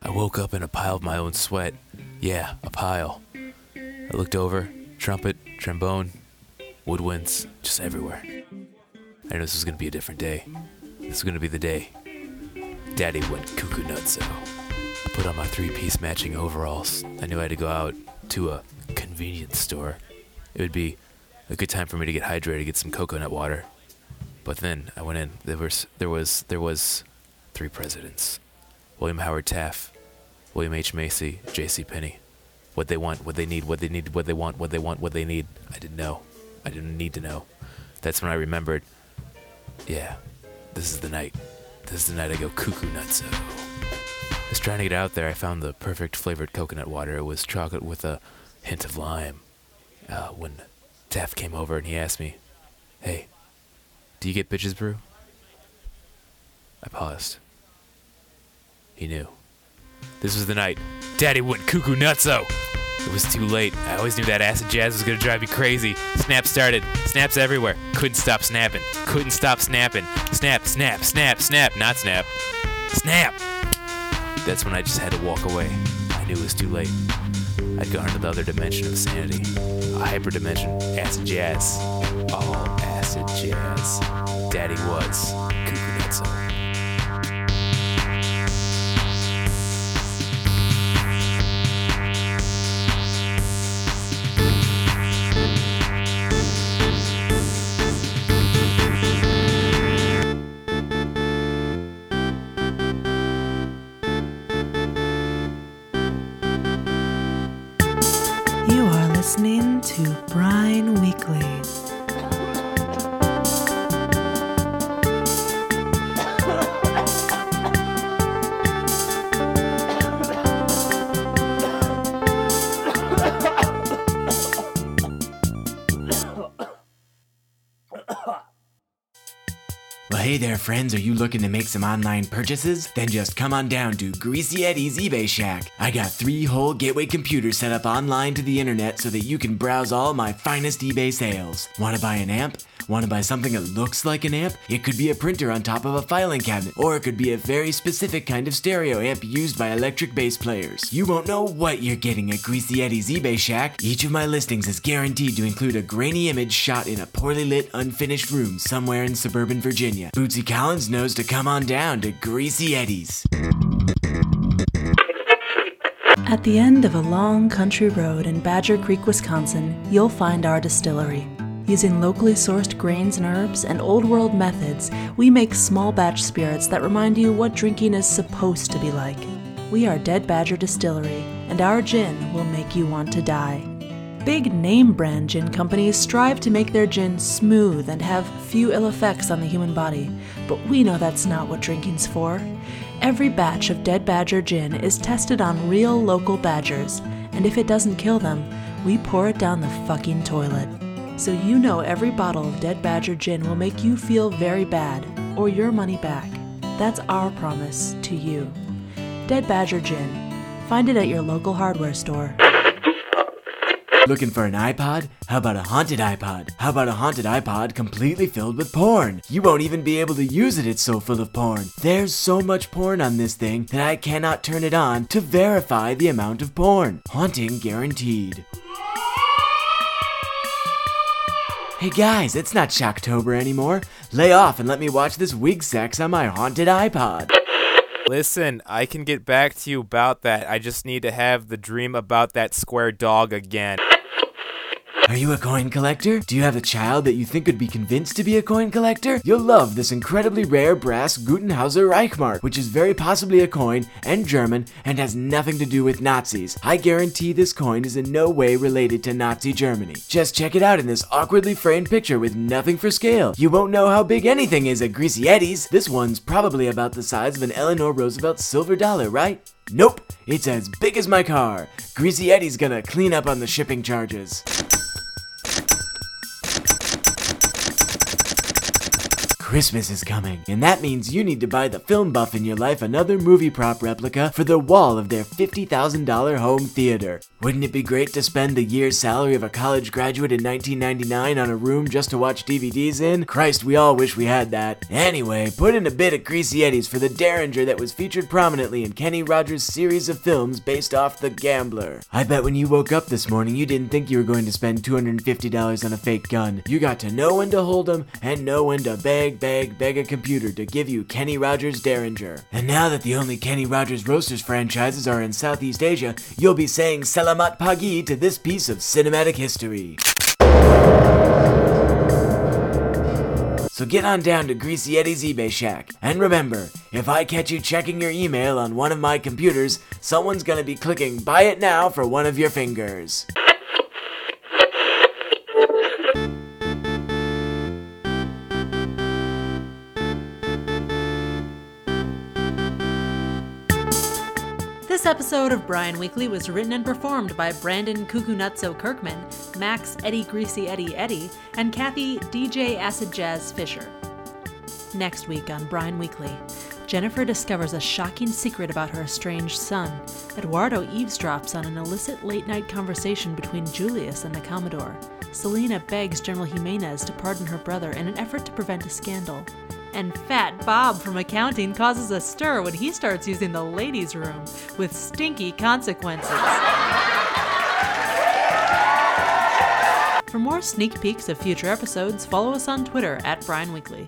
I woke up in a pile of my own sweat. Yeah, a pile. I looked over, trumpet, trombone, woodwinds, just everywhere. I knew this was gonna be a different day. This was gonna be the day. Daddy went cuckoo nutso. I put on my three-piece matching overalls. I knew I had to go out to a convenience store. It would be a good time for me to get hydrated, get some coconut water. But then I went in. There was there was there was three presidents. William Howard Taft, William H. Macy, J.C. Penney. What they want, what they need, what they need, what they want, what they want, what they need. I didn't know. I didn't need to know. That's when I remembered. Yeah, this is the night. This is the night I go cuckoo nuts. I was trying to get out there. I found the perfect flavored coconut water. It was chocolate with a hint of lime. Uh, when Taft came over and he asked me, "Hey, do you get bitches brew?" I paused. He knew. This was the night. Daddy went cuckoo nutso. It was too late. I always knew that acid jazz was gonna drive me crazy. Snap started. Snaps everywhere. Couldn't stop snapping. Couldn't stop snapping. Snap, snap, snap, snap. Not snap. Snap! That's when I just had to walk away. I knew it was too late. I'd gone into the other dimension of sanity. A hyperdimension. Acid jazz. All acid jazz. Daddy was cuckoo nutso. Listening to Brine Weekly. Hey there, friends. Are you looking to make some online purchases? Then just come on down to Greasy Eddie's eBay Shack. I got three whole gateway computers set up online to the internet so that you can browse all my finest eBay sales. Want to buy an amp? Want to buy something that looks like an amp? It could be a printer on top of a filing cabinet, or it could be a very specific kind of stereo amp used by electric bass players. You won't know what you're getting at Greasy Eddie's eBay Shack. Each of my listings is guaranteed to include a grainy image shot in a poorly lit, unfinished room somewhere in suburban Virginia. Bootsy Collins knows to come on down to Greasy Eddie's. At the end of a long country road in Badger Creek, Wisconsin, you'll find our distillery. Using locally sourced grains and herbs and old world methods, we make small batch spirits that remind you what drinking is supposed to be like. We are Dead Badger Distillery, and our gin will make you want to die. Big name brand gin companies strive to make their gin smooth and have few ill effects on the human body, but we know that's not what drinking's for. Every batch of Dead Badger gin is tested on real local badgers, and if it doesn't kill them, we pour it down the fucking toilet. So you know every bottle of Dead Badger gin will make you feel very bad, or your money back. That's our promise to you. Dead Badger Gin. Find it at your local hardware store. Looking for an iPod? How about a haunted iPod? How about a haunted iPod completely filled with porn? You won't even be able to use it, it's so full of porn. There's so much porn on this thing that I cannot turn it on to verify the amount of porn. Haunting guaranteed. Hey guys, it's not Shocktober anymore. Lay off and let me watch this wig sex on my haunted iPod. Listen, I can get back to you about that. I just need to have the dream about that square dog again. Are you a coin collector? Do you have a child that you think could be convinced to be a coin collector? You'll love this incredibly rare brass Gutenhauser Reichmark, which is very possibly a coin and German and has nothing to do with Nazis. I guarantee this coin is in no way related to Nazi Germany. Just check it out in this awkwardly framed picture with nothing for scale. You won't know how big anything is at Greasy Eddie's. This one's probably about the size of an Eleanor Roosevelt silver dollar, right? Nope, it's as big as my car. Greasy Eddie's gonna clean up on the shipping charges. Christmas is coming, and that means you need to buy the film buff in your life another movie prop replica for the wall of their $50,000 home theater. Wouldn't it be great to spend the year's salary of a college graduate in 1999 on a room just to watch DVDs in? Christ, we all wish we had that. Anyway, put in a bit of Greasy Eddies for the Derringer that was featured prominently in Kenny Rogers' series of films based off The Gambler. I bet when you woke up this morning, you didn't think you were going to spend $250 on a fake gun. You got to know when to hold 'em and know when to beg, beg, beg a computer to give you Kenny Rogers' Derringer. And now that the only Kenny Rogers Roasters franchises are in Southeast Asia, you'll be saying Salamat Pagi to this piece of cinematic history. So get on down to Greasy Eddie's eBay Shack. And remember, if I catch you checking your email on one of my computers, someone's gonna be clicking buy it now for one of your fingers. Episode of Brian Weekly was written and performed by Brandon Cucunutso Kirkman, Max Eddie Greasy Eddie Eddie, and Kathy DJ Acid Jazz Fisher. Next week on Brian Weekly, Jennifer discovers a shocking secret about her estranged son. Eduardo eavesdrops on an illicit late night conversation between Julius and the Commodore. Selena begs General Jimenez to pardon her brother in an effort to prevent a scandal. And Fat Bob from accounting causes a stir when he starts using the ladies' room with stinky consequences. For more sneak peeks of future episodes, follow us on Twitter at Brian Weekly.